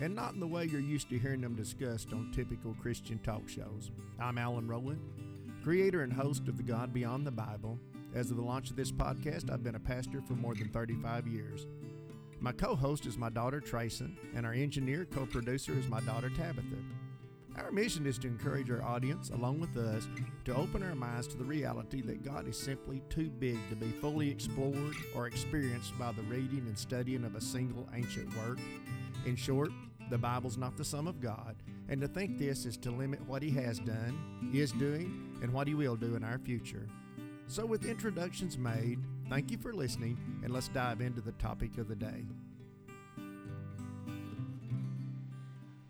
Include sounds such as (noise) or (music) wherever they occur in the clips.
and not in the way you're used to hearing them discussed on typical Christian talk shows. I'm Alan Rowland, creator and host of The God Beyond the Bible. As of the launch of this podcast, I've been a pastor for more than 35 years. My co host is my daughter Trayson, and our engineer co producer is my daughter Tabitha. Our mission is to encourage our audience, along with us, to open our minds to the reality that God is simply too big to be fully explored or experienced by the reading and studying of a single ancient work. In short, the Bible's not the sum of God, and to think this is to limit what He has done, is doing, and what He will do in our future. So, with introductions made, thank you for listening, and let's dive into the topic of the day.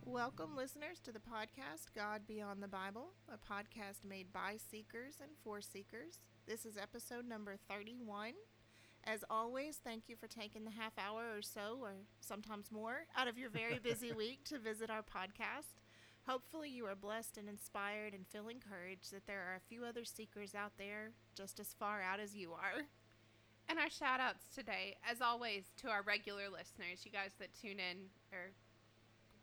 Welcome, listeners, to the podcast God Beyond the Bible, a podcast made by seekers and for seekers. This is episode number 31. As always, thank you for taking the half hour or so, or sometimes more, out of your very busy (laughs) week to visit our podcast. Hopefully, you are blessed and inspired and feel encouraged that there are a few other seekers out there just as far out as you are. And our shout outs today, as always, to our regular listeners, you guys that tune in or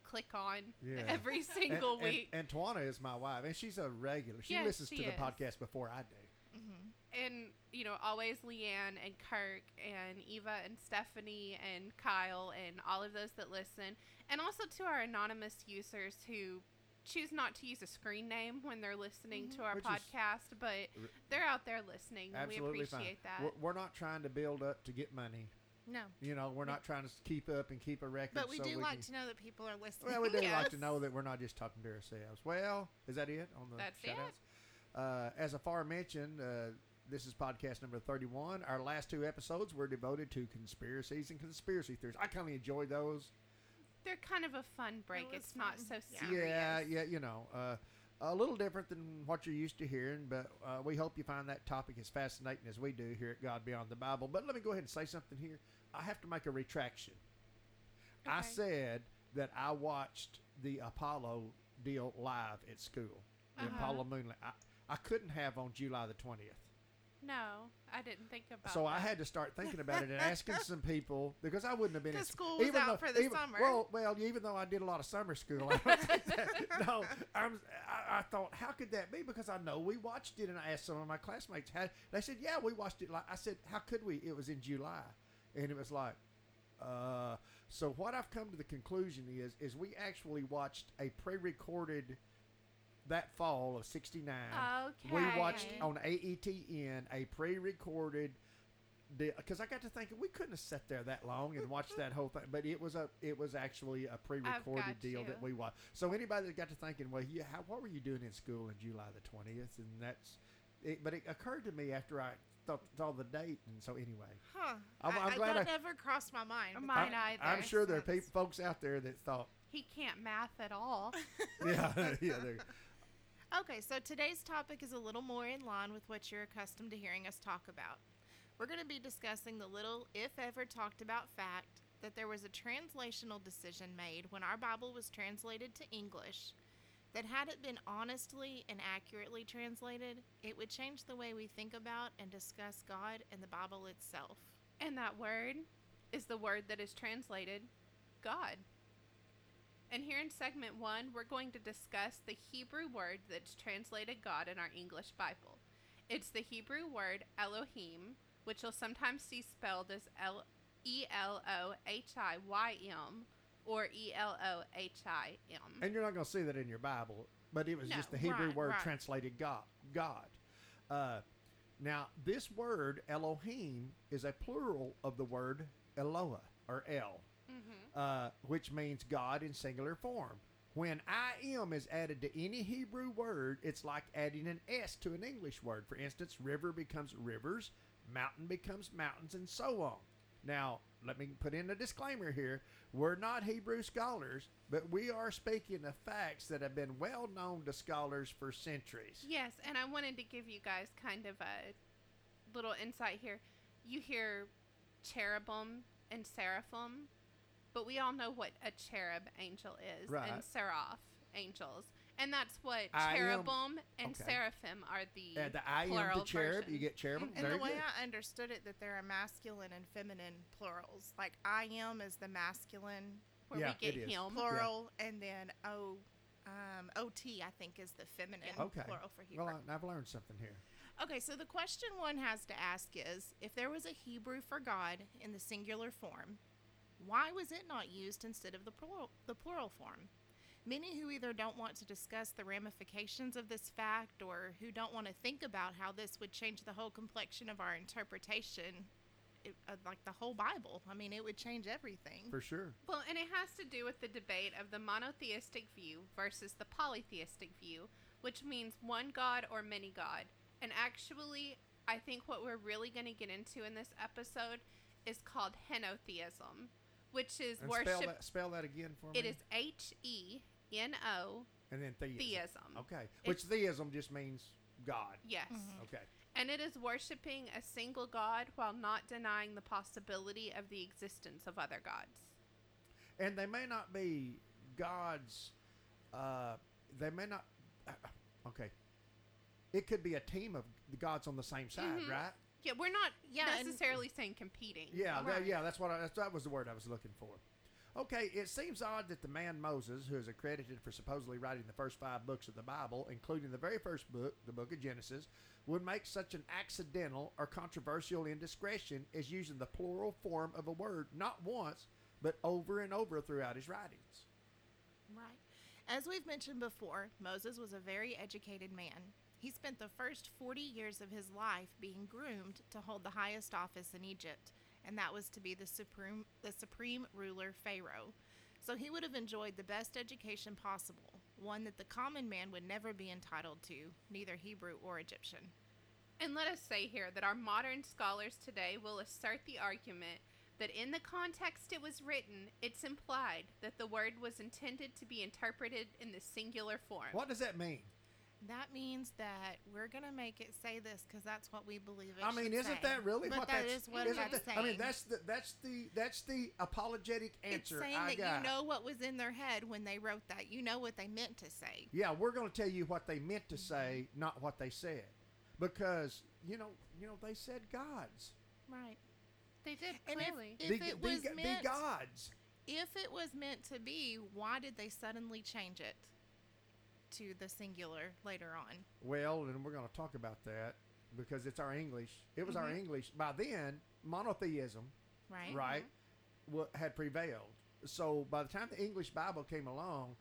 click on Yeah. every single and, week. And, and Tawana is my wife, and she's a regular. She Yes, listens she to the podcast before I do. Mm-hmm. and you know always leanne and kirk and eva and stephanie and kyle and all of those that listen and also to our anonymous users who choose not to use a screen name when they're listening to mm-hmm. our Which podcast but they're out there listening and we appreciate fine. that. We're, we're not trying to build up to get money. No. You know, we're not trying to keep up and keep a record. But we so do like can- to know that people are listening. Well, we do like to (laughs) know that we're not just talking to ourselves. Well, is that it on the That's shout-outs? Uh, as aforementioned, uh, this is podcast number 31. Our last two episodes were devoted to conspiracies and conspiracy theories. I kind of enjoyed those. they're kind of a fun break was it's not so Yeah. serious Yeah, yeah, you know, uh, a little different than what you're used to hearing, but uh, we hope you find that topic as fascinating as we do here at God Beyond the Bible. But let me go ahead and say something here. I have to make a retraction. I said that I watched the Apollo deal live at school, the Uh-huh. Apollo Moonlight. I, couldn't have on July the 20th. no i didn't think about So I had to start thinking about it and (laughs) asking some people because I wouldn't have been in school was even out though- for the even- summer. Well, well, even though I did a lot of summer school, I don't think that, (laughs) no, I'm, I, I thought, how could that be? Because I know we watched it, and I asked some of my classmates. How, they said, yeah, we watched it. Like I said, how could we? It was in July, and it was like. Uh, so what I've come to the conclusion is, is we actually watched a pre-recorded that fall of '69. We watched on AETN a pre-recorded because I got to thinking we couldn't have sat there that long and watched that whole thing, but it was a it was actually a pre-recorded deal you. that we watched. So anybody that got to thinking, well, yeah, how, what were you doing in school in July the twentieth? And that's, it, but it occurred to me after I thought saw the date, and so anyway, Huh. I'm- I- I'm I- glad that I- never crossed my mind. but Mine that either. I'm sure there are people, folks out there that thought, he can't math at all (laughs) yeah, (laughs) yeah, they're- Okay, so today's topic is a little more in line with what you're accustomed to hearing us talk about. We're going to be discussing the little, if ever talked about fact that there was a translational decision made when our Bible was translated to English that had it been honestly and accurately translated, it would change the way we think about and discuss God and the Bible itself. And that word is the word that is translated God. And here in segment one, we're going to discuss the Hebrew word that's translated God in our English Bible. It's the Hebrew word Elohim, which you'll sometimes see spelled as L- E L O H I Y M or E L O H I M. And you're not going to see that in your Bible, but it was No, just the Hebrew right, word right. translated God. God. Uh, now, this word Elohim is a plural of the word Eloah or El, uh, which means God in singular form. When I am is added to any Hebrew word, it's like adding an S to an English word. For instance, river becomes rivers, mountain becomes mountains, and so on. Now, let me put in a disclaimer here. We're not Hebrew scholars, but we are speaking of facts that have been well known to scholars for centuries. Yes, and I wanted to give you guys kind of a little insight here. You hear cherubim and seraphim, but we all know what a cherub angel is Right. and seraph angels. And that's what I am- cherubim and okay. seraphim are the And the I am the plural cherub. You get cherubim. And Very the way good. I understood it, that there are masculine and feminine plurals. Like I am is the masculine where Yeah, we get him. plural, and then O, um, OT I think is the feminine Okay. plural for Hebrew. Well, I, I've learned something here. Okay, so the question one has to ask is if there was a Hebrew for God in the singular form, why was it not used instead of the plural, the plural form? Many who either don't want to discuss the ramifications of this fact or who don't want to think about how this would change the whole complexion of our interpretation, it, uh, like the whole Bible. I mean, it would change everything. For sure. Well, and it has to do with the debate of the monotheistic view versus the polytheistic view, which means one God or many God. And actually, I think what we're really going to get into in this episode is called henotheism, which is And worship. spell that, spell that again for me. It is H E N O And then theism. theism. Okay. Which theism just means God. Yes. Mhm. Okay. And it is worshiping a single God while not denying the possibility of the existence of other gods. And they may not be gods. Uh, they may not. Uh, okay. It could be a team of the gods on the same side, Mhm. right? Yeah, we're not Yeah, and- necessarily saying competing. Yeah, that, yeah, that's what I, that's, that was the word I was looking for. Okay, it seems odd that the man Moses, who is accredited for supposedly writing the first five books of the Bible, including the very first book, the book of Genesis, would make such an accidental or controversial indiscretion as using the plural form of a word not once, but over and over throughout his writings. Right. As we've mentioned before, Moses was a very educated man. He spent the first 40 years of his life being groomed to hold the highest office in Egypt, and that was to be the supreme the supreme ruler Pharaoh. So he would have enjoyed the best education possible, one that the common man would never be entitled to, neither Hebrew or Egyptian. And let us say here that our modern scholars today will assert the argument that in the context it was written, it's implied that the word was intended to be interpreted in the singular form. What does that mean? That means that we're going to make it say this because that's what we believe it I mean, isn't say. that really but what that that's? is what isn't that's that- saying. I mean, that's the that's the that's the apologetic It's answer saying I that got. you know what was in their head when they wrote that. You know what they meant to say. Yeah, we're going to tell you what they meant to say, not what they said, because you know, you know, they said gods. Right. They did And if, clearly. if the, it the, was the meant, gods. if it was meant to be, why did they suddenly change it to the singular later on? Well, and we're going to talk about that because it's our English. It was our Mhm. English. By then, monotheism, Right. right, wa- had prevailed. So by the time the English Bible came along,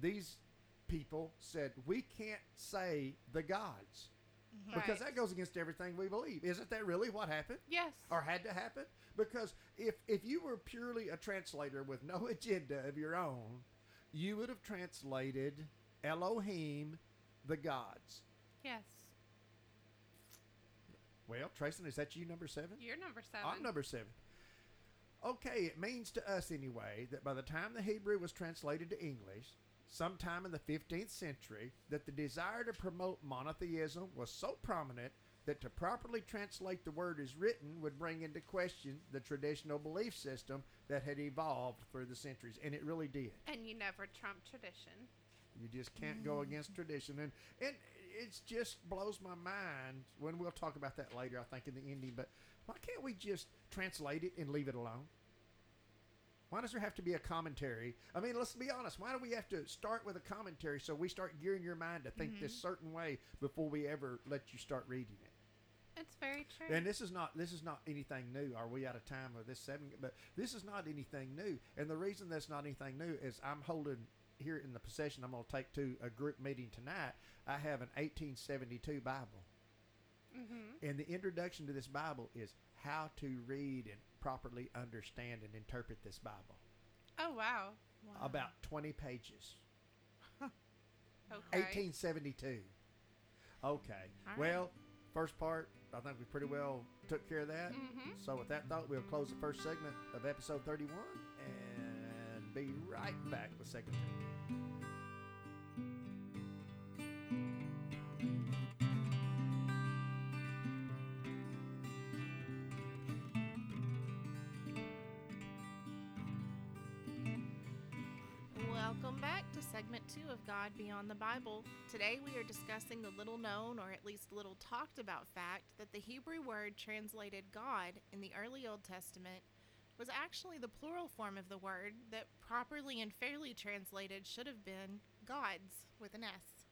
these people said we can't say the gods Mhm. because Right. that goes against everything we believe. Isn't that really what happened? yes. or had to happen because if if you were purely a translator with no (laughs) agenda of your own you would have translated elohim the gods yes. well Trayson, is that you number seven You're number seven. i'm number seven okay it means to us anyway that by the time the hebrew was translated to english sometime in the 15th century that the desire to promote monotheism was so prominent that to properly translate the word as written would bring into question the traditional belief system that had evolved through the centuries and it really did and you never trump tradition. You just can't go against mm-hmm. tradition and and it just blows my mind when we'll talk about that later i think in the ending but why can't we just translate it and leave it alone why does there have to be a commentary i mean let's be honest why do we have to start with a commentary so we start gearing your mind to think this mm-hmm. certain way before we ever let you start reading it It's very true. and this is not this is not anything new. Are we out of time with this seven? But this is not anything new. And the reason that's not anything new is I'm holding here in the possession. I'm going to take to a group meeting tonight. I have an 1872 Bible, mm-hmm. and the introduction to this Bible is how to read and properly understand and interpret this Bible. Oh wow. Wow. About 20 pages. (laughs) Okay. 1872. Okay. right. Well, first part, I think we pretty well took care of that. Mhm. So, with that thought, we'll close the first segment of episode 31 and be right back with segment two. Welcome back to segment two of God Beyond the Bible. Today we are discussing the little known, or at least little talked about fact, that the Hebrew word translated God in the early Old Testament was actually the plural form of the word that properly and fairly translated should have been gods with an S.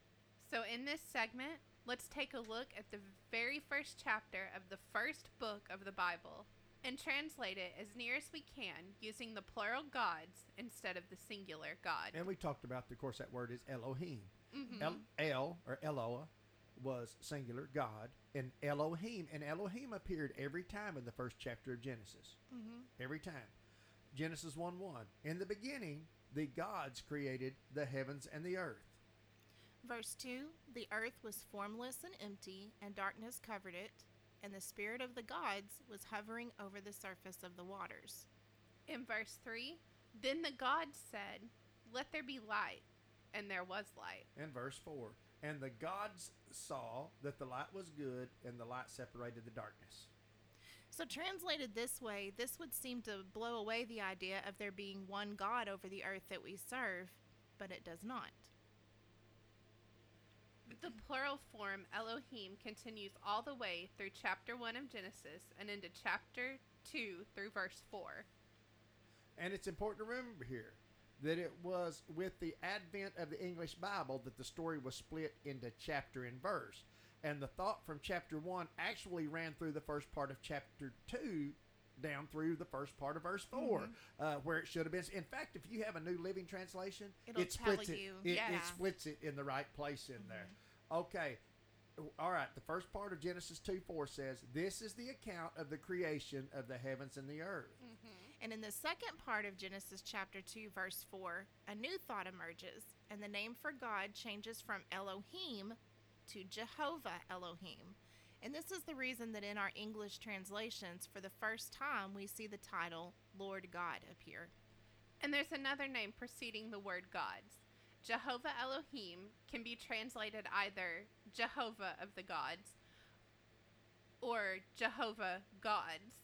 So, in this segment, let's take a look at the very first chapter of the first book of the Bible and translate it as near as we can using the plural gods instead of the singular God. And we talked about, of course, that word is Elohim. Mhm. El, El or Eloah was singular God, and Elohim and Elohim appeared every time in the first chapter of Genesis. Mm-hmm. Every time. Genesis 1 1. In the beginning, the gods created the heavens and the earth. Verse 2 The earth was formless and empty, and darkness covered it, and the spirit of the gods was hovering over the surface of the waters. In verse 3, then the gods said, Let there be light, and there was light. In verse 4. And the gods saw that the light was good, and the light separated the darkness. So, translated this way, this would seem to blow away the idea of there being one God over the earth that we serve, but it does not. The plural form Elohim continues all the way through chapter 1 of Genesis and into chapter 2 through verse 4. And it's important to remember here that it was with the advent of the English Bible that the story was split into chapter and verse. And the thought from chapter 1 actually ran through the first part of chapter 2 down through the first part of verse 4 mm-hmm. uh, where it should have been. In fact, if you have a New Living Translation, It'll it splits tell it. you, It, yeah. it splits it in the right place in there. Mm-hmm. Okay. All right. The first part of Genesis 2 4 says, This is the account of the creation of the heavens and the earth. Mm-hmm. And in the second part of Genesis chapter 2, verse 4, a new thought emerges, and the name for God changes from Elohim to Jehovah Elohim. And this is the reason that in our English translations, for the first time, we see the title Lord God appear. And there's another name preceding the word gods. Jehovah Elohim can be translated either Jehovah of the gods or Jehovah gods.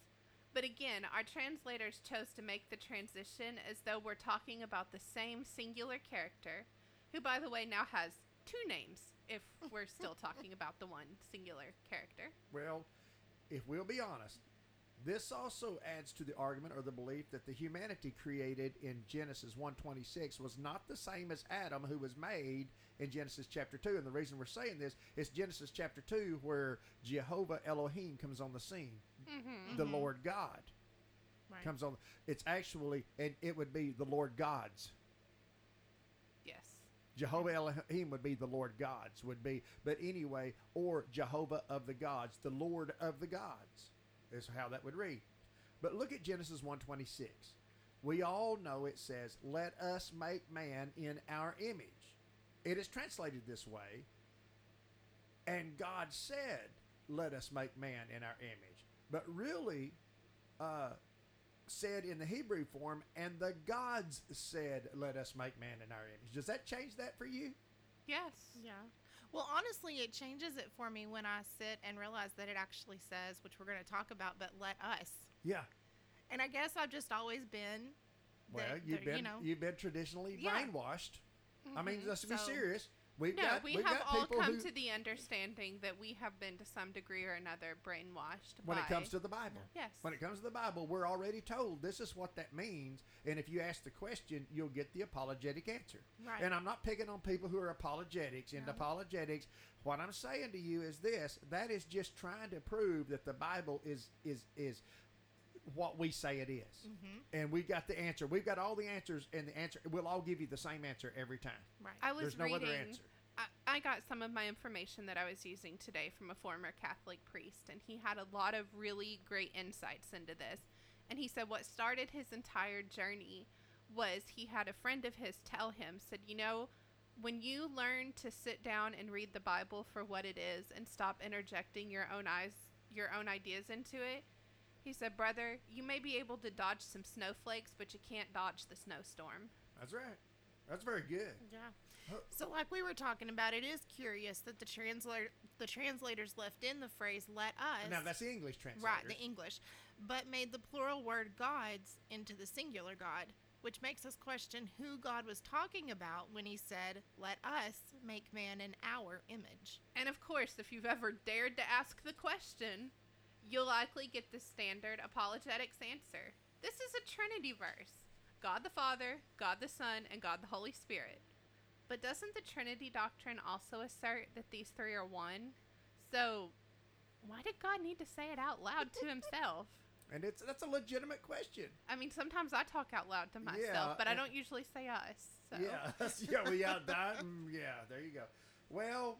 But again, our translators chose to make the transition as though we're talking about the same singular character, who, by the way, now has two names if we're still (laughs) talking about the one singular character. Well, if we'll be honest, this also adds to the argument or the belief that the humanity created in Genesis 1:26 was not the same as Adam who was made in Genesis chapter 2. And the reason we're saying this is Genesis chapter 2 where Jehovah Elohim comes on the scene. Mm-hmm. The Lord God Right. comes on. It's actually and it would be the Lord Gods. Yes. Jehovah Elohim would be the Lord gods, would be, but anyway, or Jehovah of the gods, the Lord of the gods, is how that would read. But look at Genesis 1:26. We all know it says, "Let us make man in our image." It is translated this way, and God said, "Let us make man in our image." But really, uh, said in the Hebrew form, and the gods said, Let us make man in our image. Does that change that for you? Yes. Yeah. Well, honestly, it changes it for me when I sit and realize that it actually says, which we're going to talk about, but let us. Yeah. And I guess I've just always been. Well, that you've there- been you know, you've been traditionally Yeah. brainwashed. I mean, Mhm. let's be So- serious. We've no, got we have all come who, to the understanding that we have been to some degree or another brainwashed. when by, it comes to the Bible. yes, When it comes to the Bible, we're already told this is what that means, and if you ask the question, you'll get the apologetic answer. Right. And I'm not picking on people who are apologetics. And No. apologetics, what I'm saying to you is this: that is just trying to prove that the Bible is is is what we say it is. hmm and we got the answer. We've got all the answers, and the answer we'll all give you the same answer every time. Right. I was There's no reading. other answer. I, I got some of my information that I was using today from a former Catholic priest, and he had a lot of really great insights into this. And he said what started his entire journey was he had a friend of his tell him, said, You know, when you learn to sit down and read the Bible for what it is and stop interjecting your own eyes, your own ideas into it, he said, "Brother, you may be able to dodge some snowflakes, but you can't dodge the snowstorm." That's right. That's very good. Yeah. So, like we were talking about, it is curious that the translator, the translators left in the phrase "let us." Now that's the English translation. right, the English, but made the plural word "gods" into the singular God, which makes us question who God was talking about when He said, "Let us make man in our image." And of course, if you've ever dared to ask the question, you'll likely get the standard apologetics answer. This is a Trinity verse God the Father, God the Son, and God the Holy Spirit. But doesn't the Trinity doctrine also assert that these three are one? So, why did God need to say it out loud to (laughs) himself? And it's that's a legitimate question. I mean, sometimes I talk out loud to myself, Yeah, but I don't usually say us. So. Yeah, (laughs) yeah, we out (laughs) that. mm, Yeah, there you go. Well,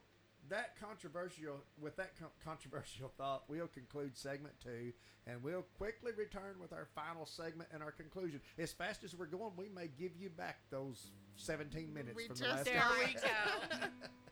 that controversial with that con- controversial (laughs) thought, we'll conclude segment two, and we'll quickly return with our final segment and our conclusion. As fast as we're going, we may give you back those seventeen minutes We from the just last. There time. we go. (laughs)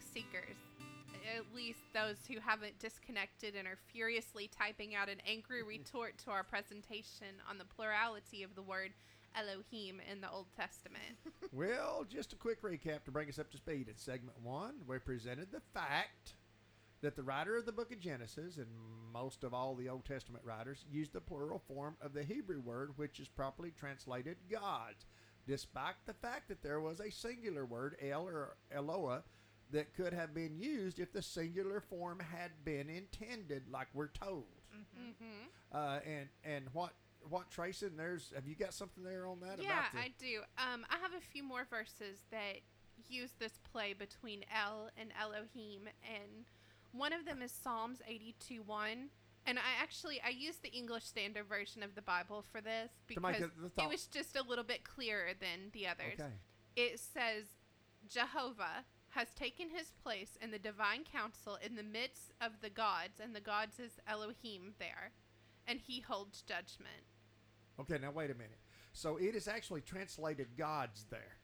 Seekers. At least those who haven't disconnected and are furiously typing out an angry mm-hmm. retort to our presentation on the plurality of the word Elohim in the Old Testament. (laughs) Well, just a quick recap to bring us up to speed. In segment one, we presented the fact that the writer of the book of Genesis and most of all the Old Testament writers used the plural form of the Hebrew word, which is properly translated gods, despite the fact that there was a singular word, El or Eloah, that could have been used if the singular form had been intended, like we're told. hmm Uh, and and what what Tracy? There's have you got something there on that? Yeah, the, I do. Um, I have a few more verses that use this play between El and Elohim, and one of them is Psalms 82 1. And I actually I used the English Standard Version of the Bible for this because it it was just a little bit clearer than the others. Okay. It says, Jehovah has taken his place in the divine council in the midst of the gods, and the gods is Elohim there, and he holds judgment. Okay, now wait a minute. So it is actually translated gods there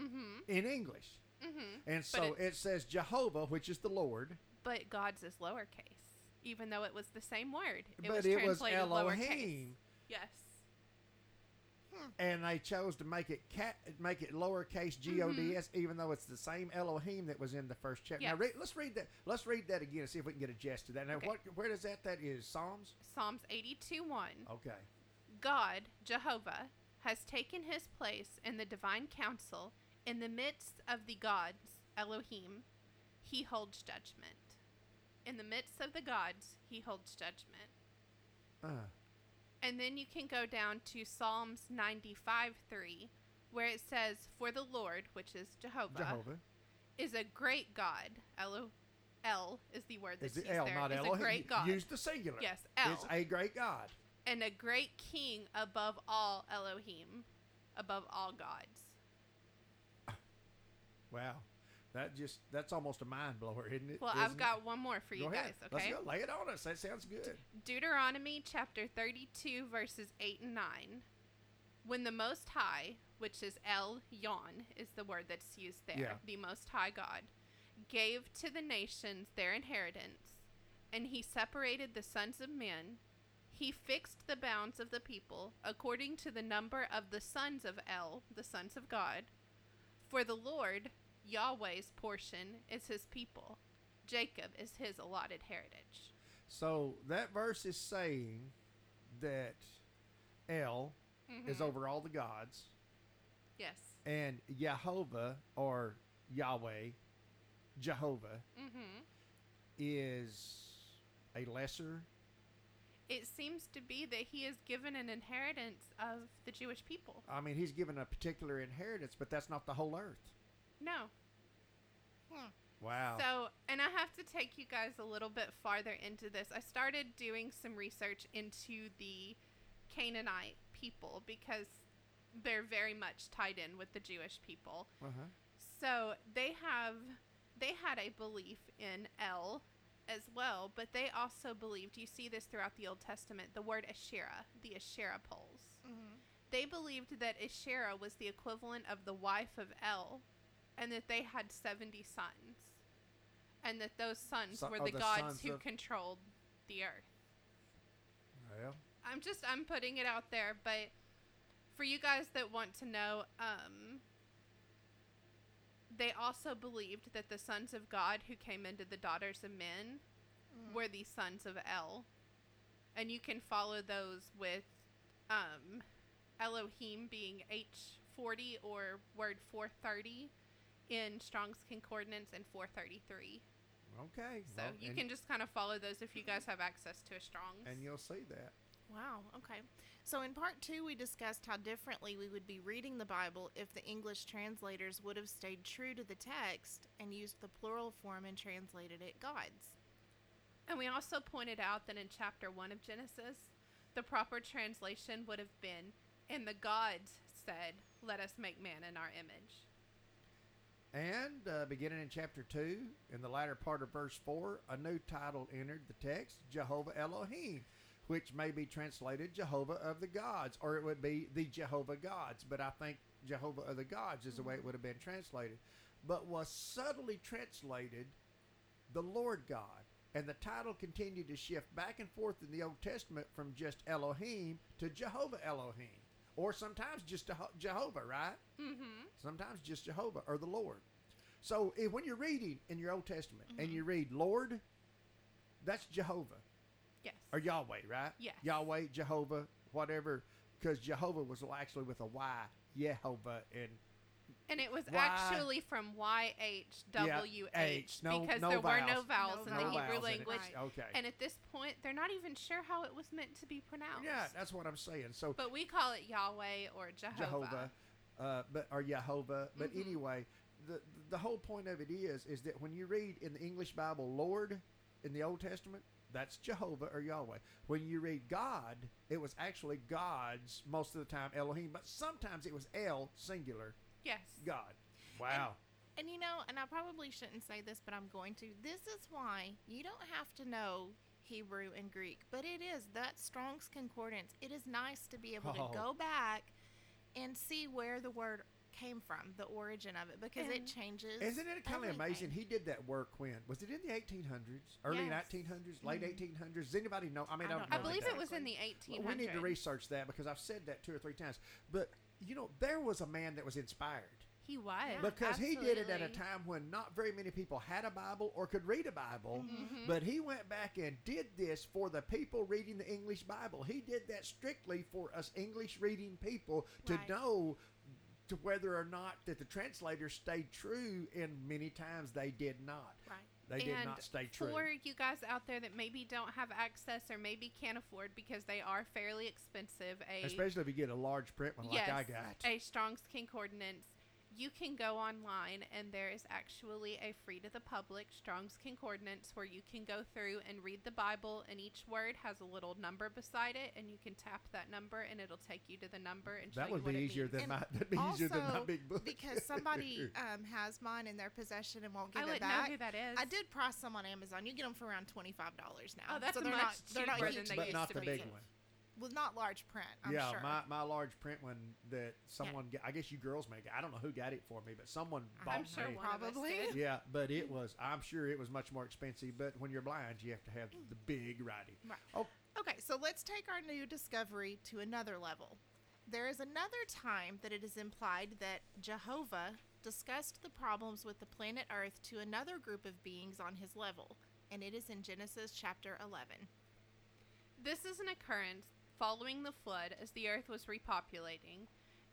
Mm-hmm. in English. Mm-hmm. And so it- it, says Jehovah, which is the Lord, But God's is lowercase, even though it was the same word. It but was it was translated lowercase. Elohim, Yes. And they chose to make it cat, make it lowercase G O D S, even though it's the same Elohim that was in the first chapter. Now Yes. read, let's read that. Let's read that again and see if we can get a gist to that. Now, Okay. what, where does that? That is Psalms. Psalms 82 1. Okay. God, Jehovah, has taken his place in the divine council in the midst of the gods, Elohim. He holds judgment. In the midst of the gods, he holds judgment. Uh, And then you can go down to Psalms 95 3, where it says, For the Lord, which is Jehovah, Jehovah. is a great God. Elo, El is the word that's the used L, there. not is Elohim? a great God. Use the singular. Yes, El. It's a great God. and a great king above all Elohim, above all gods. Wow. That just that's almost a mind blower, isn't it? Well, I've Isn't it? got one more for you Go guys, ahead. Let's okay? go. Lay it on us. That sounds good. Deuteronomy chapter 32, verses 8 and 9. When the Most High, which is El Yon, is the word that's used there, Yeah. the Most High God, gave to the nations their inheritance, and he separated the sons of men, he fixed the bounds of the people according to the number of the sons of El, the sons of God. For the Lord, Yahweh's portion, is his people. Jacob is his allotted heritage. So that verse is saying that El is Mhm. over all the gods, Yes. and Jehovah or Yahweh, Jehovah, Mm-hmm. is a lesser. It seems to be that he is given an inheritance of the Jewish people. I mean, he's given a particular inheritance, but that's not the whole earth. No. Wow. So, and I have to take you guys a little bit farther into this. I started doing some research into the Canaanite people because they're very much tied in with the Jewish people. uh-huh. So, they have they had a belief in El as well, but they also believed, you see this throughout the Old Testament, the word Asherah, the Asherah poles. Mm-hmm. They believed that Asherah was the equivalent of the wife of El, and that they had 70 sons. And that those sons So- were oh, the, the gods sons who of- controlled the earth. Well, I'm just I'm putting it out there, but for you guys that want to know, um they also believed that the sons of God who came into the daughters of men Mm. were the sons of El. And you can follow those with um Elohim being H40 or word 430 in Strong's Concordance and 433. okay. So well, you can just kind of follow those if you guys have access to a Strong's. and you'll see that. Wow. Okay. So in part two, we discussed how differently we would be reading the Bible if the English translators would have stayed true to the text and used the plural form and translated it gods. And we also pointed out that in chapter 1 of Genesis, the proper translation would have been, and the gods said, Let us make man in our image. And uh, beginning in chapter 2, in the latter part of verse 4, a new title entered the text Jehovah Elohim, which may be translated Jehovah of the Gods, or it would be the Jehovah Gods. But I think Jehovah of the Gods is the way it would have been translated. But was subtly translated the Lord God. And the title continued to shift back and forth in the Old Testament from just Elohim to Jehovah Elohim, or sometimes just Jeho- Jehovah, right? Mm-hmm. sometimes just Jehovah or the Lord. So if, when you're reading in your Old Testament and you read Lord, that's Jehovah Yes. or Yahweh, right? Yes. Yahweh, Jehovah, whatever, because Jehovah was actually with a Y, Yehovah, and and it was Y- actually from YHWH H, no- because no there were no vowels. vowels No in the Hebrew in it. language. Right. Okay. And at this point, they're not even sure how it was meant to be pronounced. yeah, that's what I'm saying. So But we call it Yahweh or Jehovah. Jehovah, uh, but or Jehovah. But Mhm. anyway, the the whole point of it is is that when you read in the English Bible, Lord in the Old Testament, that's Jehovah or Yahweh. When you read God, it was actually God's most of the time Elohim, but sometimes it was El singular Yes. God. Wow. And you know, and I probably shouldn't say this, but I'm going to. This is why you don't have to know Hebrew and Greek, but it is that Strong's Concordance. It is nice to be able Oh. to go back and see where the word came from, the origin of it, because it changes. Isn't it kind of amazing? He did that work when was it in the 1800s, early Yes. 1900s, late Mhm. 1800s? Does anybody know? I mean, I I, don't don't I believe the it was in the 1800s. We need to research that because I've said that two or three times. But you know, there was a man that was inspired He was. Yeah. because he did it at a time when not very many people had a Bible or could read a Bible. Mhm. But he went back and did this for the people reading the English Bible. He did that strictly for us English reading people to Right. know to whether or not that the translators stayed true, and many times they did not. Right. They did not stay true. For you guys out there that maybe don't have access or maybe can't afford because they are fairly expensive, a Especially if you get a large print one like I got. a Strong's Concordance, you can go online and there is actually a free to the public Strong's Concordance where you can go through and read the Bible and each word has a little number beside it and you can tap that number and it'll take you to the number and show That you would what be it easier means. than And my that'd be easier than my big book. because somebody (laughs) um, has mine in their possession and won't I give it away. I wouldn't know back. who that is. I did price some on Amazon. You get them for around twenty five dollars now. Oh, that's so they're much not they're not cheaper but, than they but used not to the be. big one. Well, not large print. I'm yeah, sure. my, my large print one that someone ga- I guess you girls make it. I don't know who got it for me, but someone bought I'm I'm sure me. one of us Probably. did. Yeah, but it was. I'm sure it was much more expensive. But when you're blind, you have to have the big writing. Right. Oh, Okay, so let's take our new discovery to another level. There is another time that it is implied that Jehovah discussed the problems with the planet Earth to another group of beings on his level, and it is in Genesis chapter 11. This is an occurrence following the flood as the earth was repopulating,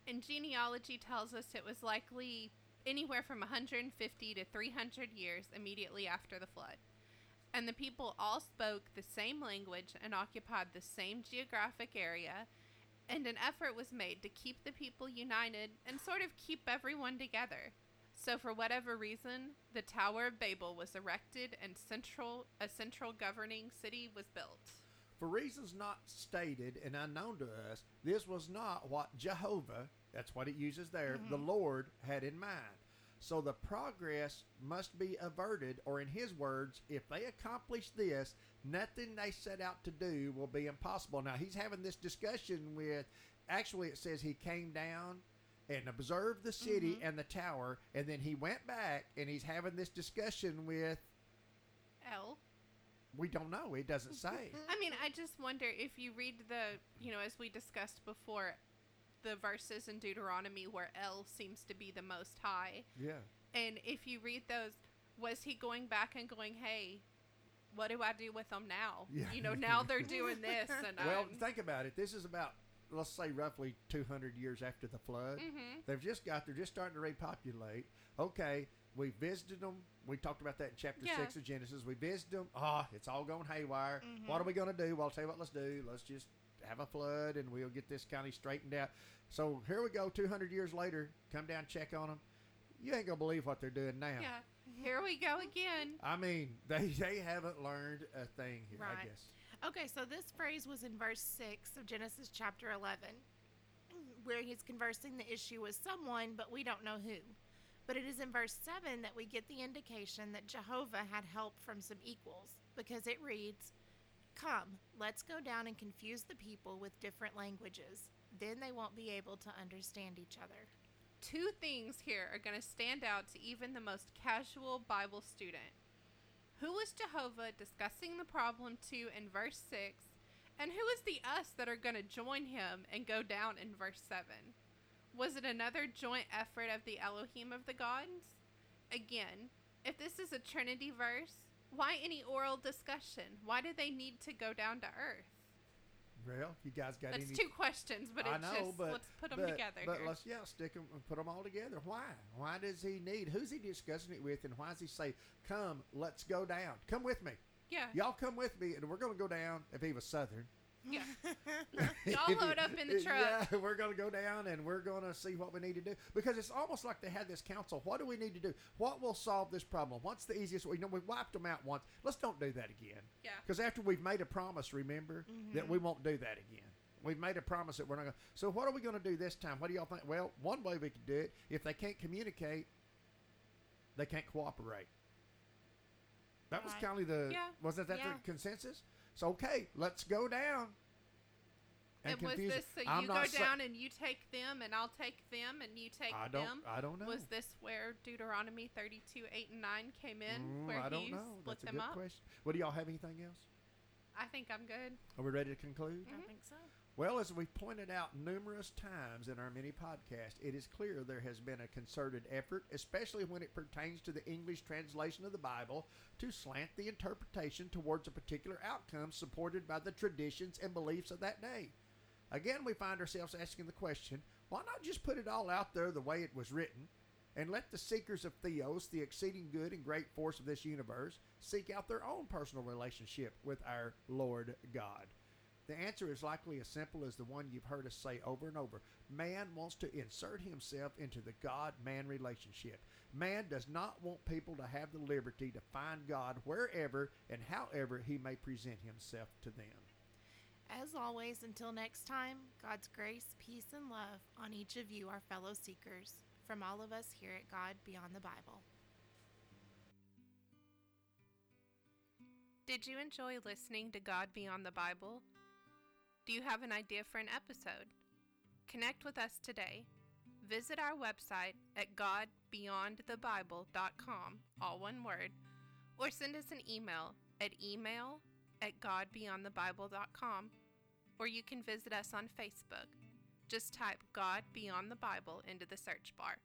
and genealogy tells us it was likely anywhere from 150 to 300 years immediately after the flood. And the people all spoke the same language and occupied the same geographic area, and an effort was made to keep the people united and sort of keep everyone together. So for whatever reason, the Tower of Babel was erected and central a central governing city was built. For reasons not stated and unknown to us, this was not what Jehovah, that's what it uses there, mm-hmm. the Lord had in mind. So the progress must be averted, or in his words, if they accomplish this, nothing they set out to do will be impossible. Now he's having this discussion with, actually, it says he came down and observed the city mm-hmm. and the tower, and then he went back and he's having this discussion with, L. we don't know, it doesn't say. I mean, I just wonder if you read the, you know, as we discussed before, the verses in Deuteronomy where El seems to be the most high. yeah. And if you read those, was he going back and going, hey, what do I do with them now? Yeah. You know, now they're (laughs) doing this. And Well, um, think about it. This is about, let's say, roughly 200 years after the flood. mhm. They've just got, they're just starting to repopulate. Okay, we visited them. We talked about that in chapter Yeah. 6 of Genesis. We visited them. Ah, it's all going haywire. What are we going to do? Well, I'll tell you what, let's do. Let's just have a flood and we'll get this county straightened out. So here we go, 200 years later. Come down, check on them. You ain't going to believe what they're doing now. yeah, here we go again. I mean, (laughs) they, they haven't learned a thing here, I Right. guess. Okay, so this phrase was in verse 6 of Genesis chapter 11, where he's conversing the issue with someone, but we don't know who. But it is in verse 7 that we get the indication that Jehovah had help from some equals, because it reads, Come, let's go down and confuse the people with different languages. Then they won't be able to understand each other. Two things here are going to stand out to even the most casual Bible student. Who was Jehovah discussing the problem to in verse 6? And who is the us that are going to join him and go down in verse 7? Was it another joint effort of the Elohim of the gods? Again, if this is a Trinity verse, why any oral discussion? Why do they need to go down to earth? Well, you guys got That's any two questions, but I it's know, just but let's put them but, together. But here. let's yeah, stick them and put them all together. Why? Why does he need? Who's he discussing it with? And why does he say, "Come, let's go down. Come with me. yeah, Y'all come with me, and we're going to go down." If he was Southern, yeah. (laughs) Y'all load up in the truck. Yeah, (laughs) we're going to go down and we're going to see what we need to do because it's almost like they had this council. What do we need to do? What will solve this problem? What's the easiest way? You know, we wiped them out once. Let's don't do that again. Yeah. Because after we've made a promise, remember mm-hmm. that we won't do that again. We've made a promise that we're not going. to So what are we going to do this time? What do y'all think? Well, one way we could do it if they can't communicate, they can't cooperate. That was kind of the Yeah. was that that Yeah. the consensus? So okay, let's go down. And was this it. so I'm you go not sa- down and you take them and I'll take them and you take I don't. them? I don't know. Was this where Deuteronomy 32, 8, and 9 came in? Mm, where I don't he know. split That's a them good up? question. Well, do y'all have anything else? I think I'm good. Are we ready to conclude? I think so. Well, as we've pointed out numerous times in our mini podcast, it is clear there has been a concerted effort, especially when it pertains to the English translation of the Bible, to slant the interpretation towards a particular outcome supported by the traditions and beliefs of that day. Again, we find ourselves asking the question why not just put it all out there the way it was written? And let the seekers of Theos, the exceeding good and great force of this universe, seek out their own personal relationship with our Lord God. The answer is likely as simple as the one you've heard us say over and over. Man wants to insert himself into the God man relationship. Man does not want people to have the liberty to find God wherever and however he may present himself to them. As always, until next time, God's grace, peace, and love on each of you, our fellow seekers, from all of us here at God Beyond the Bible. Did you enjoy listening to God Beyond the Bible? Do you have an idea for an episode? Connect with us today. Visit our website at godbeyondthebible.com, all one word, or send us an email at email at godbeyondthebible.com, or you can visit us on Facebook. Just type God Beyond the Bible into the search bar.